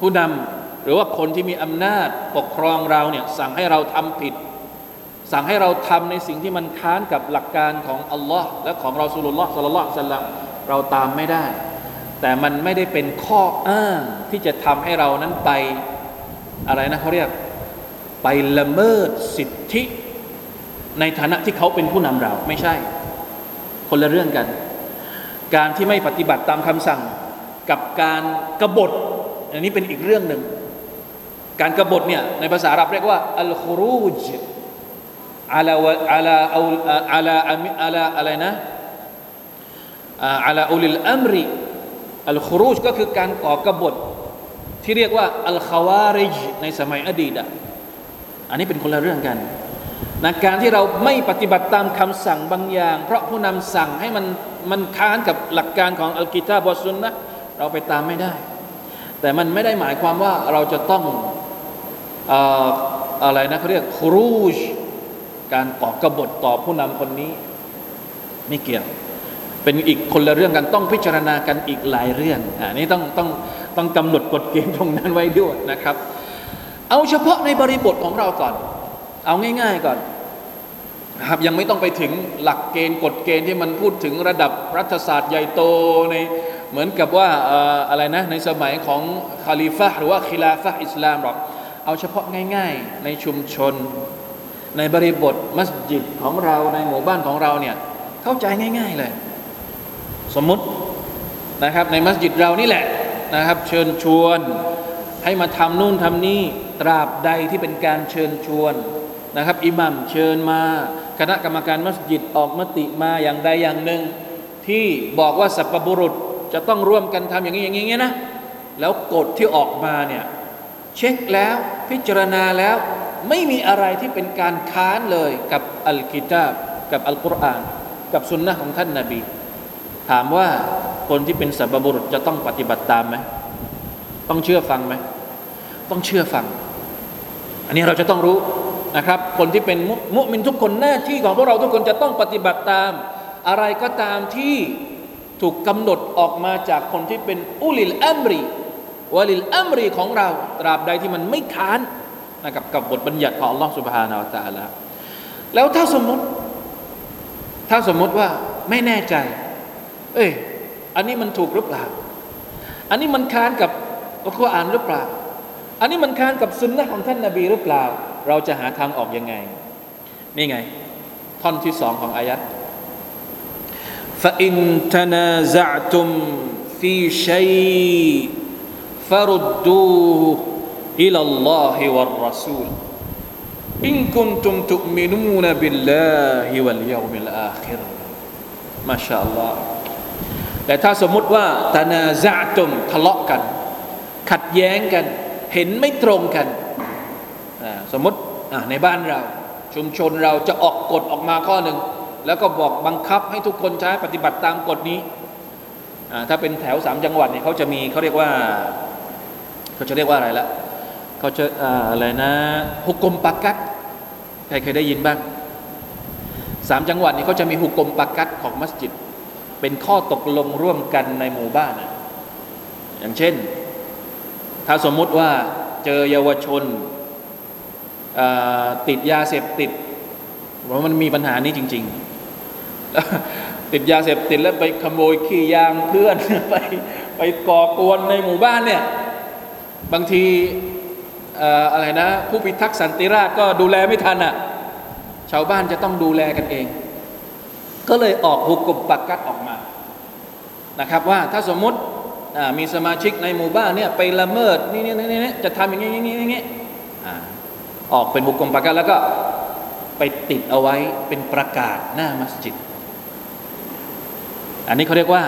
ผู้นำหรือว่าคนที่มีอำนาจปกครองเราเนี่ยสั่งให้เราทำผิด สั่งให้เราทำในสิ่งที่มันค้านกับหลักการของอัลลอฮ์และของเราสุลลอฮ์สัลลัลลอฮุสัลลัมเราตามไม่ได้ แต่มันไม่ได้เป็นข้ออ้างที่จะทำให้เรานั้นไปอะไรนะเขาเรียกไปละเมิดสิทธิ ในฐานะที่เขาเป็นผู้นำเราไม่ใช่ คนละเรื่องกัน การที่ไม่ปฏิบัติตามคำสั่งกับการกบฏอันนี้เป็นอีกเรื่องหนึ่ง การกรบฏเนี่ยในภาษาอาหรับเรียกว่าอัลคุรูจอาลาอาลาอาอาลาอาลาอะไรนะอาลาอุลิลอัมริอัลคุรูจก็คือการก่อกบฏที่เรียกว่าอัลคาวาริจในสมัยอดีตอันนี้เป็นคนละเรื่องกัน นะการที่เราไม่ปฏิบัติตามคำสั่งบางอย่าง เพราะผู้นำสั่งให้มันมันค้านกับหลักการของอัลกิตาบอสุนนะเราไปตามไม่ได้ แต่มันไม่ได้หมายความว่าเราจะต้องอะไรนะเขาเรียกครูชการก่อกบฏต่อผู้นำคนนี้ ไม่เกี่ยว เป็นอีกคนละเรื่องกันต้องพิจารณากันอีกหลายเรื่องอันนี้ต้องต้องต้องกำหนดกฎเกณฑ์ตรงนั้นไว้ด้วยนะครับ เอาเฉพาะในบริบทของเราก่อน เอาง่าย ๆก่อนครับยังไม่ต้องไปถึงหลักเกณฑ์กฎเกณฑ์ที่มันพูดถึงระดับรัฐศาสตร์ใหญ่โตในเหมือนกับว่าอะไรนะในสมัยของคาลิฟะหรือว่าคิลาฟะอิสลามหรอกเอาเฉพาะง่าย ๆ ในชุมชน ในบริบทมัสยิดของเราในหมู่บ้านของเราเนี่ยเข้าใจง่าย ๆเลย สมมุตินะครับในมัสยิดเรานี่แหละนะครับ เชิญชวนให้มาทำนู่นทำนี่ตราบใดที่เป็นการเชิญชวน นะครับอิหมัมเชิญมา คณะกรรมการมัสยิดออกมติมาอย่างใดอย่างหนึ่ง ที่บอกว่าสัพบุรุษจะต้องร่วมกันทำอย่างนี้อย่างนี้นะแล้วกฎที่ออกมาเนี่ยเช็คแล้วพิจารณาแล้วไม่มีอะไรที่เป็นการค้านเลยกับอัลกิตาบกับอัลกุรอาน กับสุนนะของท่านนาบี ถามว่าคนที่เป็นสัพบุรุษจะต้องปฏิบัติตามไหมต้องเชื่อฟังไหมต้องเชื่อฟัง อันนี้เราจะต้องรู้ นะครับ คนที่เป็นมุมินทุกคนหน้าที่ของพวกเราทุกคนจะต้องปฏิบัติตาม อะไรก็ตามที่ถูกกำหนดออกมาจากคนที่เป็นอุลิลอัมรีวลิลอัมรีของเราตราบใดที่มันไม่ค้านนะครับกับบทบัญญัติของอัลลอฮฺสุบฮานาอัลตะลาแล้วถ้าสมมติ ถ้าสมมติว่าไม่แน่ใจ เอ้ยอันนี้มันถูกหรือเปล่า อันนี้มันค้านกับอัลกุรอานหรือเปล่า อันนี้มันค้านกับสุนนะของท่านนาบีหรือเปล่า เราจะหาทางออกยังไง นี่ไง ท่อนที่สองของอายัด فإن تنازعتم في شيء فردوه إلى الله والرسول إن كنتم تؤمنون بالله واليوم الآخر ما شاء الله แต่ถ้าสมมุติว่าตนาซาตุมทะเลาะกัน ขัดแย้งกัน เห็นไม่ตรงกัน สมมติในบ้านเราชุมชนเราจะออกกฎออกมาข้อหนึ่ง แล้วก็บอกบังคับให้ทุกคนใช้ปฏิบัติตามกฎนี้ ถ้าเป็นแถวสามจังหวัดเนี่ยเขาจะมีเขาเรียกว่าเขาจะเรียกว่าอะไรละเขาจะอะไรนะฮุกกลมปักกัดใครเคยได้ยินบ้างสามจังหวัดนี้เขาจะมีฮุกกลมปักกัดของมัสยิด เป็นข้อตกลงร่วมกันในหมู่บ้าน อย่างเช่น ถ้าสมมุติว่าเจอเยาวชน ติดยาเสพติดว่ามันมีปัญหานี้จริง ๆ ติดยาเสพติดแล้วไปขโมยขี้ยางเพื่อนไปไปก่อกวนในหมู่บ้านเนี่ยบางทีอะไรนะ ผู้พิทักษ์สันติราษก็ดูแลไม่ทันอะชาวบ้านจะต้องดูแลกันเอง ก็เลยออกหุกกบปักกัดออกมานะครับว่าถ้าสมมติมีสมาชิกในหมู่บ้านเนี่ยไปละเมิดนี่นี่นี่จะทำอย่างนี้อย่างนี้อย่างนี้ ออกเป็นบุคคลประกาศแล้วก็ไปติดเอาไว้เป็นประกาศหน้ามัสยิด อันนี้เขาเรียกว่า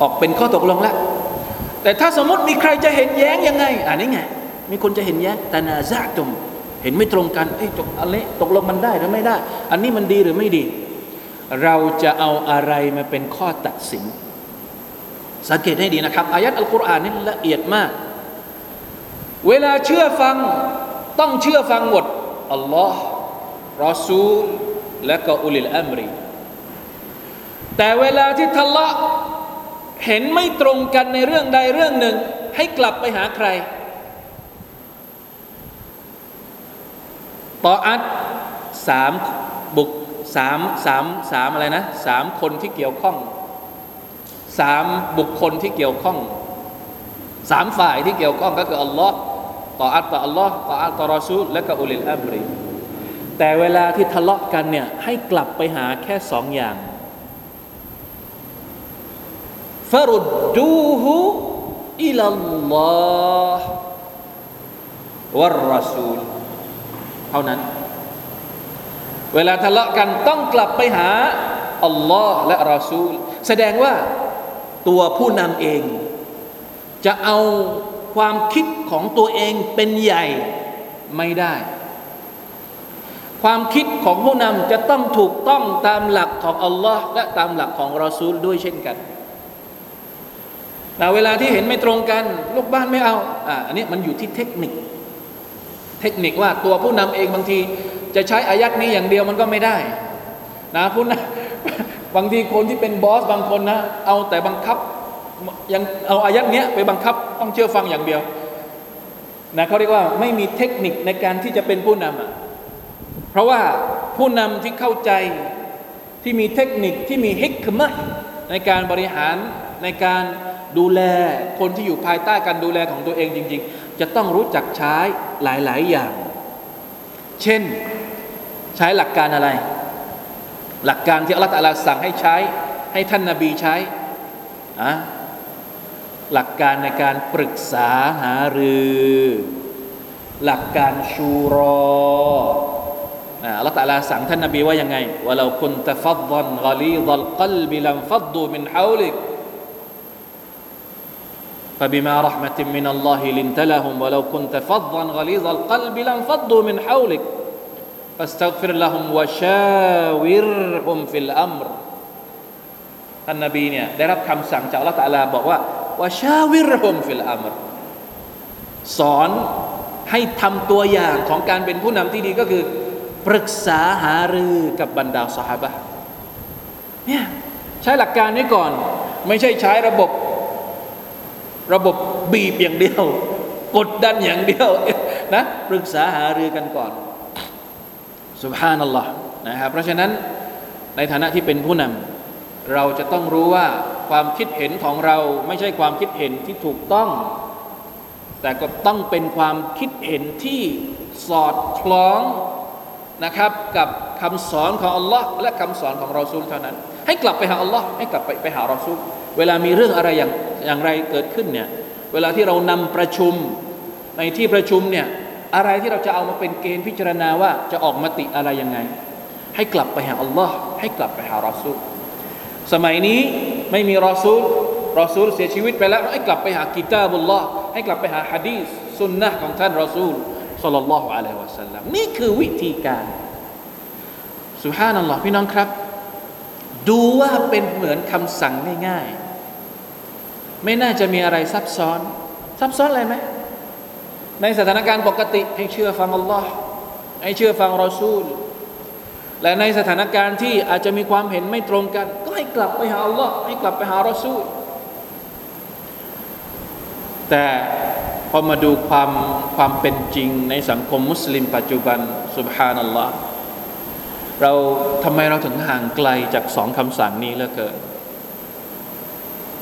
ออกเป็นข้อตกลงแล้วแต่ถ้าสมมติมีใครจะเห็นแย้งยังไง อันนี้ไง มีคนจะเห็นแย้งแต่นาซาตุมเห็นไม่ตรงกันไอ้ตกอะไรตกลงมันได้หรือไม่ได้ อันนี้มันดีหรือไม่ดี เราจะเอาอะไรมาเป็นข้อตัดสิน สังเกตให้ดีนะครับอายัดอัลกุรอานนี่ละเอียดมาก เวลาเชื่อฟัง ต้องเชื่อฟังหมดอัลลอฮ์รอซูลและก็ أولي الأمر แต่เวลาที่ทะเลาะเห็นไม่ตรงกันในเรื่องใดเรื่องหนึ่ง ให้กลับไปหาใครต่ออัดสามบุกสามสามสามอะไรนะสามคนที่เกี่ยวข้องสามบุคคลที่เกี่ยวข้องสามฝ่ายที่เกี่ยวข้องก็คืออัลลอฮ์ طاعة ต่ออัลลอฮ์ طاعة ต่อรอซูลและก็ أولي الأمرแต่เวลาที่ทะเลาะกันเนี่ยให้กลับไปหาแค่สองอย่างฟรุดดูฮูอิลลอฮ์วะรอซูลเท่านั้น เวลาทะเลาะกันต้องกลับไปหาอัลลอฮ์และรอซูล แสดงว่าตัวผู้นำเอง จะเอา ความคิดของตัวเองเป็นใหญ่ไม่ได้ ความคิดของผู้นำจะต้องถูกต้องตามหลักของอัลลอฮ์และตามหลักของรอซูลด้วยเช่นกันแต่เวลาที่เห็นไม่ตรงกันลูกบ้านไม่เอาอ่าอันนี้มันอยู่ที่เทคนิค เทคนิคว่าตัวผู้นำเองบางทีจะใช้อายัดนี้อย่างเดียวมันก็ไม่ได้นะผู้นำบางทีคนที่เป็นบอสบางคนนะ เอาแต่บังคับ ยังเอาอายัดเนี้ยไปบังคับต้องเชื่อฟังอย่างเดียวนะเขาเรียกว่าไม่มีเทคนิคในการที่จะเป็นผู้นำอะเพราะว่าผู้นำที่เข้าใจที่มีเทคนิคที่มีฮิกมะในการบริหารในการดูแลคนที่อยู่ภายใต้การดูแลของตัวเองจริง ๆ จะต้องรู้จักใช้หลาย ๆ อย่าง เช่นใช้หลักการอะไร หลักการที่อัลลอฮฺสั่งให้ใช้ ให้ท่านนาบีใช้อะ หลักการในการปรึกษาหารือ หลักการชูรออัลลอฮฺตะลาสั่งท่านนบีว่ายังไงว่าเราคุณตะฟัดดันกลีดัลกัลบิลัมฟัดดูมินฮาวลิก فبما رحمة من الله لنت لهم ولو كنت فظا غليظ القلب لانفضوا من حولك فاستغفر لهم وشاورهم في الأمر ท่านนบีเนี่ยได้รับคำสั่งจากอัลลอฮฺตะลาบอกว่า ว่าชาวิรฮุมฟิลอัมรสอนให้ทำตัวอย่างของการเป็นผู้นำที่ดีก็คือ ปรึกษาหารือกับบรรดาสหายเนี่ยใช้หลักการนี้ก่อน ไม่ใช่ใช้ระบบ ระบบบีบอย่างเดียว กดดันอย่างเดียวนะปรึกษาหารือกันก่อนสุบฮานัลลอฮ์นะครับเพราะฉะนั้นในฐานะที่เป็นผู้นำ เราจะต้องรู้ว่าความคิดเห็นของเราไม่ใช่ความคิดเห็นที่ถูกต้อง แต่ก็ต้องเป็นความคิดเห็นที่สอดคล้องนะครับ กับคำสอนของอัลลอฮ์และคำสอนของเราซูลเท่านั้น ให้กลับไปหาอัลลอฮ์ให้กลับไปไปหาเราซูลเวลามีเรื่องอะไรอย่างอย่างไรเกิดขึ้นเนี่ยเวลาที่เรานำประชุมในที่ประชุมเนี่ยอะไรที่เราจะเอามาเป็นเกณฑ์พิจารณาว่าจะออกมติอะไรยังไง ให้กลับไปหาอัลลอฮ์ให้กลับไปหารอซูล สมัยนี้ไม่มีรอซูลรอซูลเสียชีวิตไปแล้วให้กลับไปหากิตาบุลลอฮ์ให้กลับไปหาฮะดีสสุนนะของท่านรอซูลสัลลัลลอฮุอะลัยฮิวะสัลลัมนี่คือวิธีการสุฮานัลลอฮ์พี่น้องครับ ดูว่าเป็นเหมือนคำสั่งง่ายๆ ไม่น่าจะมีอะไรซับซ้อน ซับซ้อนอะไรไหมในสถานการณ์ปกติให้เชื่อฟังอัลลอฮ์ให้เชื่อฟังรอซูล และในสถานการณ์ที่อาจจะมีความเห็นไม่ตรงกัน ก็ให้กลับไปหาอัลลอฮ์ให้กลับไปหารอซูลแต่พอมาดูความความเป็นจริงในสังคมมุสลิมปัจจุบันสุบฮานัลลอฮ์เราทำไมเราถึงห่างไกลจากสองคำสั่งนี้เหลือเกิน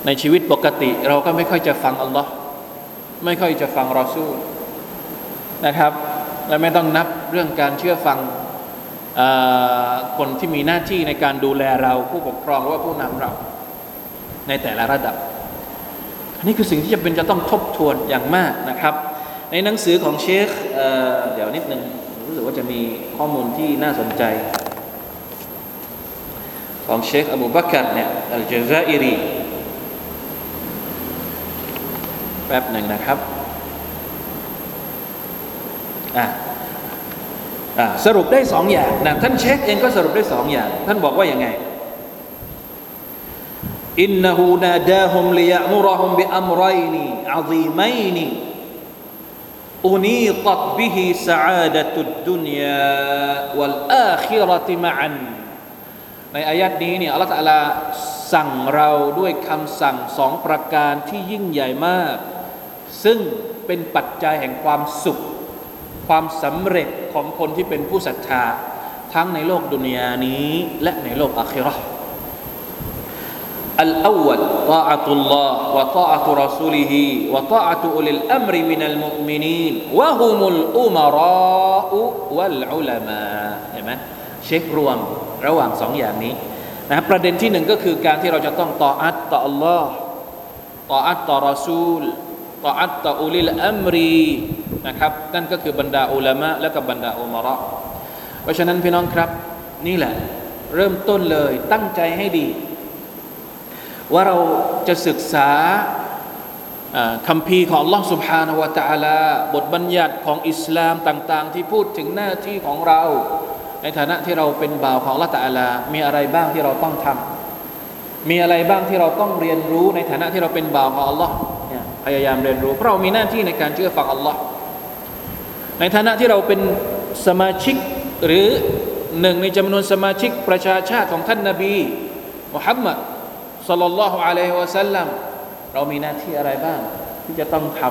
ในชีวิตปกติเราก็ไม่ค่อยจะฟังอัลลอฮ์ไม่ค่อยจะฟังรอซูลนะครับ และไม่ต้องนับเรื่องการเชื่อฟัง คนที่มีหน้าที่ในการดูแลเราผู้ปกครองหรือว่าผู้นำเรา ในแต่ละระดับ อันนี้คือสิ่งที่จะเป็นจะต้องทบทวนอย่างมากนะครับ ในหนังสือของเชคเเดี๋ยวนิดนึงรู้สึกว่าจะมีข้อมูลที่น่าสนใจ ของเชคอบูบักรเนี่ยอัลจซาอิรีแป๊บหนึ่งนะครับอะ สรุปได้สองอย่างนะท่านเช็คเองก็สรุปได้สองอย่าง ท่านบอกว่าอย่างไงอินนูนาดาฮุมลียะมุรฮุมบิอัมรัยนีอาซีไมนีอุนีตัดบิฮิสาดตุดดุนยาวัลอาคิรติมาอันในอายัดนี้เนี่ยอัลลอฮฺสั่งเราด้วยคำสั่งสองประการที่ยิ่งใหญ่มาก ซึ่งเป็นปัจจัยแห่งความสุข ความสำเร็จของคนที่เป็นผู้ศรัทธา ทั้งในโลกดุนยานี้และในโลกอาคิรออัลอวลตาอัตุลลอฮ์วะตาอัตุรอซูลีฮีวะตาอัตุอุลิลอัมริมินัลมุมินีนวะฮุมุลอุมาราอุวัลอุลามาเห็นไหมเช็ครวมระหว่างสองอย่างนี้นะประเด็นที่หนึ่งก็คือการที่เราจะต้อง طاعة ต่ออัลลอฮ์ طاعة ต่อรอซูล ต่ออัตต่ออุลิลอัมรีนะครับนั่นก็คือบรรดาอุลามะและกับบรรดาอุมระเพราะฉะนั้นพี่น้องครับนี่แหละเริ่มต้นเลยตั้งใจให้ดีว่าเราจะศึกษาคำพีของ Allah سبحانه และ تعالى บทบัญญัติของอิสลามต่างๆ ที่พูดถึงหน้าที่ของเรา ในฐานะที่เราเป็นบ่าวของ Allah تعالى มีอะไรบ้างที่เราต้องทำมีอะไรบ้างที่เราต้องเรียนรู้ในฐานะที่เราเป็นบ่าวของ Allah เนี่ย พยายามเรียนรู้เพราะเรามีหน้าที่ในการเชื่อฟัง Allah ในฐานะที่เราเป็นสมาชิกหรือหนึ่งในจำนวนสมาชิกประชาชาติของท่านนาบีมุฮัมมัดสัลลัลลอฮุอะลัยฮิวะสัลลัมเรามีหน้าที่อะไรบ้าง ที่จะต้องท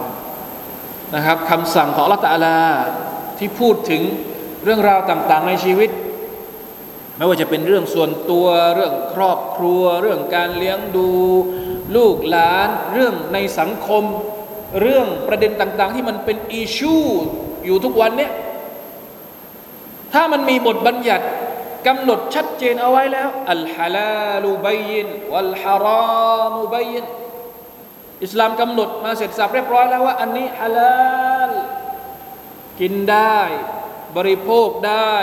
ำนะครับคำสั่งของอัลลอฮฺตะลาที่พูดถึงเรื่องราวต่างๆในชีวิต ไม่ว่าจะเป็นเรื่องส่วนตัวเรื่องครอบครัว เรื่องการเลี้ยงดู ลูกหลานเรื่องในสังคม เรื่องประเด็นต่าง ๆ ที่มันเป็นอิชูอยู่ทุกวันเนี้ยถ้ามันมีบทบัญญัติกำหนดชัดเจนเอาไว้แล้วอัลฮาลาลูบัยินวัลฮารอมุบัยินอิสลามกำหนดมาเสร็จสับเรียบร้อยแล้วว่า อันนี้ฮาลาลกินได้ บริโภคได้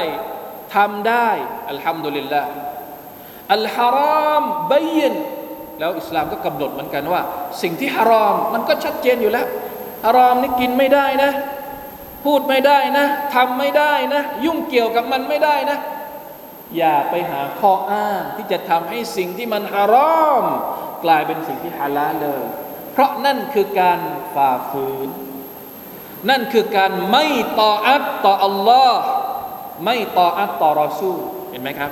ทำได้อัลฮัมดุลิลละอัลฮารอมบัยิน แล้วอิสลามก็กำหนดเหมือนกันว่า สิ่งที่ฮารอมมันก็ชัดเจนอยู่แล้วฮารอมนี่กินไม่ได้นะ พูดไม่ได้นะทำไม่ได้นะ ยุ่งเกี่ยวกับมันไม่ได้นะ อย่าไปหาข้ออ้างที่จะทำให้สิ่งที่มันฮารอม กลายเป็นสิ่งที่ฮาลาลเลย เพราะนั่นคือการฝ่าฝืน นั่นคือการไม่ต่ออัตต่ออัลลอฮ์ไม่ต่ออัตต่อรอซูลเห็นไหมครับ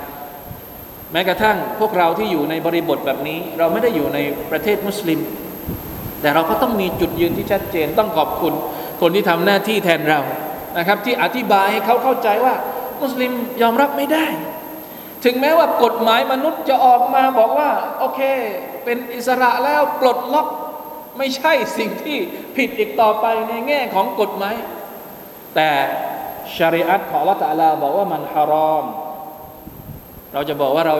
แม้กระทั่งพวกเราที่อยู่ในบริบทแบบนี้ เราไม่ได้อยู่ในประเทศมุสลิม แต่เราก็ต้องมีจุดยืนที่ชัดเจนต้องขอบคุณ คนที่ทำหน้าที่แทนเรานะครับ ที่อธิบายให้เขาเข้าใจว่า มุสลิมยอมรับไม่ได้ ถึงแม้ว่ากฎหมายมนุษย์จะออกมาบอกว่า โอเค เป็นอิสระแล้วปลดล็อกไม่ใช่สิ่งที่ผิดอีกต่อไปในแง่ของกฎหมาย แต่ชริอัตของละตะลาบอกว่ามันฮารอม เราจะบอกว่าเรา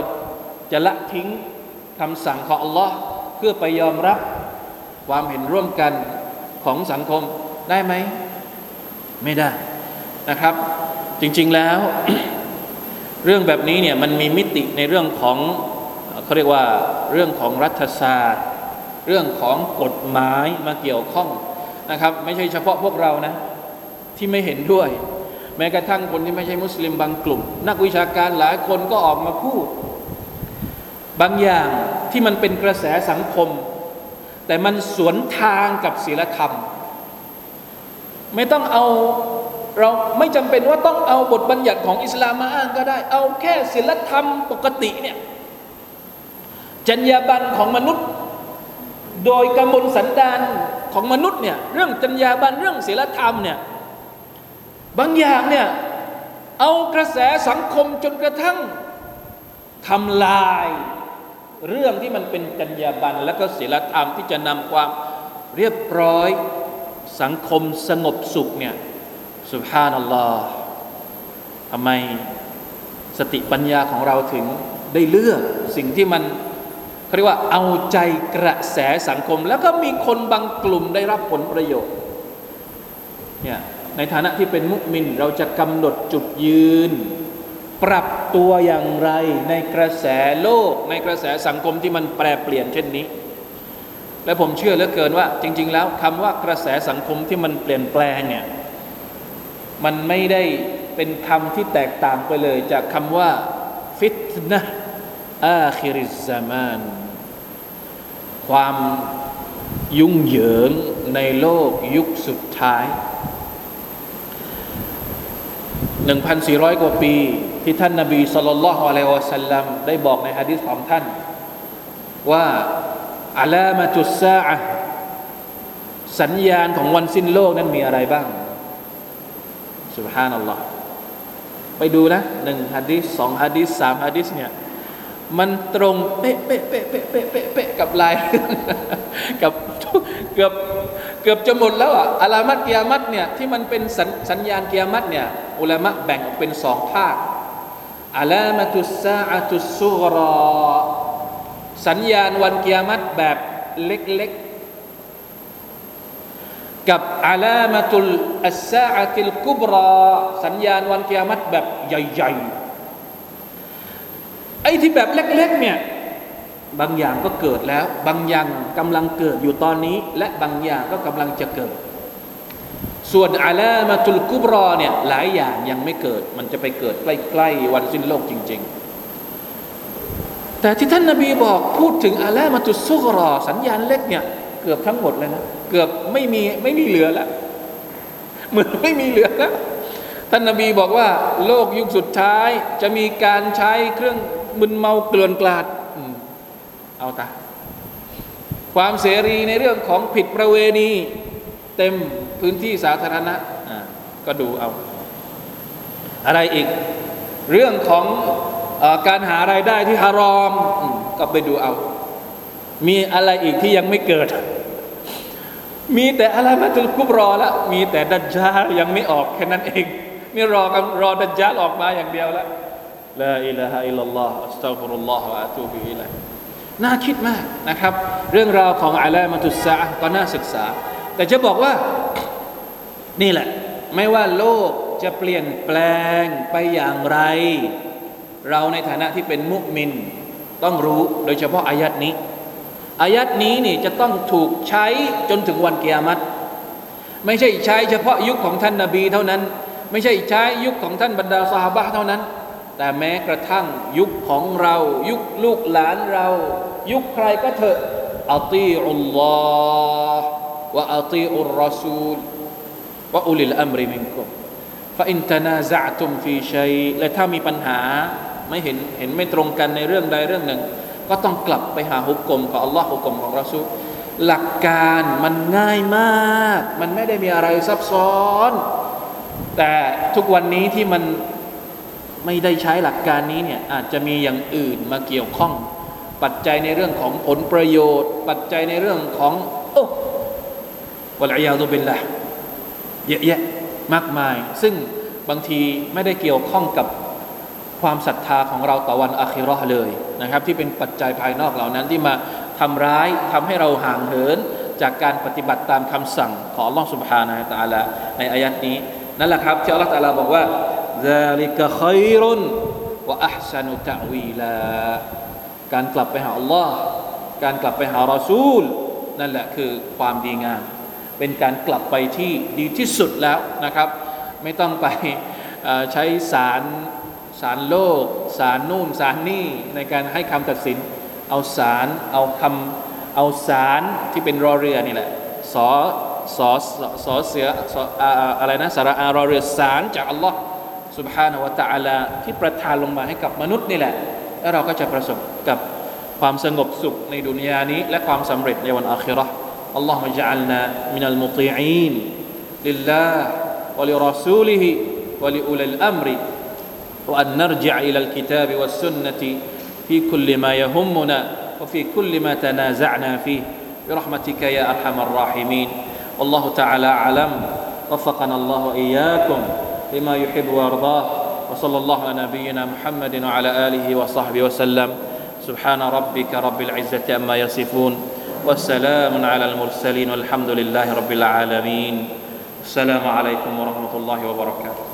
จะละทิ้งคำสั่งของ Allah เพื่อไปยอมรับความเห็นร่วมกันของสังคมได้ไหม ไม่ได้นะครับ จริงๆแล้ว เรื่องแบบนี้เนี่ยมันมีมิติในเรื่องของเขาเรียกว่าเรื่องของรัฐศาสตร์ เรื่องของกฎหมายมาเกี่ยวข้องนะครับ ไม่ใช่เฉพาะพวกเรานะ ที่ไม่เห็นด้วย แม้กระทั่งคนที่ไม่ใช่มุสลิมบางกลุ่ม นักวิชาการหลายคนก็ออกมาพูด บางอย่างที่มันเป็นกระแสสังคม แต่มันสวนทางกับศีลธรรม ไม่ต้องเอาเราไม่จำเป็นว่าต้องเอาบทบัญญัติของอิสลามมาอ้างก็ได้ เอาแค่ศีลธรรมปกติเนี่ยจรรยาบรรณของมนุษย์ โดยกำมลสันดานของมนุษย์เนี่ยเรื่องจรรยาบรรณเรื่องศีลธรรมเนี่ย บางอย่างเนี่ยเอากระแสสังคมจนกระทั่งทำลาย เรื่องที่มันเป็นจรรยาบรรณและก็ศีลธรรมที่จะนำความเรียบร้อยสังคมสงบสุขเนี่ยสุภานัลลอฮ์ทำไมสติปัญญาของเราถึงได้เลือกสิ่งที่มันเขาเรียกว่าเอาใจกระแสสังคม แล้วก็มีคนบางกลุ่มได้รับผลประโยชน์เนี่ย ในฐานะที่เป็นมุมิน เราจะกำหนดจุดยืน ปรับตัวอย่างไรในกระแสโลก ในกระแสสังคมที่มันแปรเปลี่ยนเช่นนี้ และผมเชื่อเหลือเกินว่า จริง ๆ แล้วคำว่ากระแสสังคมที่มันเปลี่ยนแปลงเนี่ยมันไม่ได้เป็นคำที่แตกต่างไปเลย จากคำว่าฟิตนะอาคิริซามานความยุ่งเหยิงในโลกยุคสุดท้าย 1,400 กว่าปี ที่ท่านนาบีสุลต่านละฮ์อะลัยวะสัลลัมได้บอกในฮะดิษของท่าน ว่าอัลามาตุสซาอะสัญญาณของวันสิ้นโลกนั้นมีอะไรบ้างสุบฮานัลลอฮ์ไปดูนะหนึ่งฮะดิษสองฮะดิษสามฮะดิษเนี่ยมันตรงเป๊ะเป๊ะเป๊ะเป๊ะเป๊ะเป๊ะเป๊ะกับลายกับเกือบเกือบจะหมดแล้วอะอาลามัดกิยามัดเนี่ยที่มันเป็นสัญสัญญาณกิยามัดเนี่ย อุลามะแบ่งออกเป็นสองภาคอาลามาตุสซาอะตุสุกรอ สัญญาณวันกิยามัตแบบเล็กๆ กับอาลามาตุลอัสซาอะติลกุบรอ สัญญาณวันกิยามัตแบบใหญ่ๆ ไอ้ที่แบบเล็กๆเนี่ยบางอย่างก็เกิดแล้ว บางอย่างกำลังเกิดอยู่ตอนนี้ และบางอย่างก็กำลังจะเกิด ส่วนอาลามาตุลกุบรอเนี่ยหลายอย่างยังไม่เกิด มันจะไปเกิดใกล้ๆวันสิ้นโลกจริง ๆ แต่ที่ท่านนาบีบอกพูดถึงอาลามาตุสุกรอ สัญญาณเล็กเนี่ยเกือบทั้งหมดเลยนะเกือบไม่มีไม่มีเหลือแล้วเหมือนไม่มีเหลือแล้วท่านนาบีบอกว่า โลกยุคสุดท้ายจะมีการใช้เครื่องมึนเมาเกลื่อนกลาดอเอาตาความเสรีในเรื่องของผิดประเวณี เต็มพื้นที่สาธารณะอ่าก็ดูเอา อะไรอีก เรื่องของเออการหารายได้ที่ฮารอมอมก็ไปดูเอา มีอะไรอีกที่ยังไม่เกิด มีแต่อะไรมาตุลกุบรอละมีแต่ดัจจาลยังไม่ออกแค่นั้นเองนี่รอกันรอดัจจาลออกมาอย่างเดียวแล้วลาอิลาฮะอิลลัลลอฮ์อัสตัฆฟิรุลลอฮ์วะอะตูบิอิลัยน่าคิดมากนะครับ เรื่องราวของอาลามาตุสซาอะห์ก็น่าศึกษา แต่จะบอกว่านี่แหละ ไม่ว่าโลกจะเปลี่ยนแปลงไปอย่างไร เราในฐานะที่เป็นมุมิน ต้องรู้โดยเฉพาะอายัดนี้ อายัดนี้นี่จะต้องถูกใช้จนถึงวันเกียรติไม่ใช่ใช้เฉพาะยุคของท่านนาบีเท่านั้น ไม่ใช่ใช้ยุคของท่านบรรดาสหบะเท่านั้น แต่แม้กระทั่งยุคของเรา ยุคลูกหลานเรา ยุคใครก็เถอะอัตีอุลลอฮ์ วะอัตีอุรรอซูลวะอุลิลอัมริมินกุมฟาอินตนาซะตุมฟีชัยและถ้ามีปัญหาไม่เห็นเห็นไม่ตรงกันในเรื่องใดเรื่องหนึ่ง ก็ต้องกลับไปหาฮุกกลมของอัลลอฮ์ฮุกกลมของรอซูลหลักการมันง่ายมาก มันไม่ได้มีอะไรซับซ้อน แต่ทุกวันนี้ที่มันไม่ได้ใช้หลักการนี้เนี่ยอาจจะมีอย่างอื่นมาเกี่ยวข้อง ปัจจัยในเรื่องของผลประโยชน์ ปัจจัยในเรื่องของโอ้ วลอยยาตุบินละเยอะแยะมากมาย ซึ่งบางทีไม่ได้เกี่ยวข้องกับความศรัทธาของเราต่อวันอาคิรอเลยนะครับ ที่เป็นปัจจัยภายนอกเหล่านั้นที่มาทำร้ายทำให้เราห่างเหินจากการปฏิบัติตามคำสั่งของล่องสุภานะตะอาลาในอายัดนี้นั่นแหละครับที่อัลลอฮ์ตาลาบอกว่าซาลิกะคอยรุนวะอัพซานุตะวีลาการกลับไปหาอัลลอฮ์การกลับไปหารอซูล นั่นแหละคือความดีงาม เป็นการกลับไปที่ดีที่สุดแล้วนะครับ ไม่ต้องไปเอ่อใช้สารสารโลก สารนู่นสารนี่ในการให้คำตัดสิน เอาสารเอาคำเอาสารที่เป็นรอเรือนี่แหละสอสอสอสอเสือสออ่าอ่าอะไรนะสาระอารอเรือสารจากอัลลอฮ์ سبحانه และ تعالى ที่ประทานลงมาให้กับมนุษย์นี่แหละ แล้วเราก็จะประสบกับความสงบสุขในดุนยานี้ และความสำเร็จในวันอาคิเราะห์ اللهم اجعلنا من المطيعين لله ولرسوله ولأولي الأمر وأن نرجع إلى الكتاب والسنة في كل ما يهمنا وفي كل ما تنازعنا فيه. برحمتك يا أرحم الراحمين. والله تعالى أعلم. وفقنا الله إياكم لما يحب ويرضاه. وصلى الله على نبينا محمد وعلى آله وصحبه وسلم. سبحان ربك رب العزة أما يصفون. والسلام على المرسلين والحمد لله رب العالمين. السلام عليكم ورحمة الله وبركاته.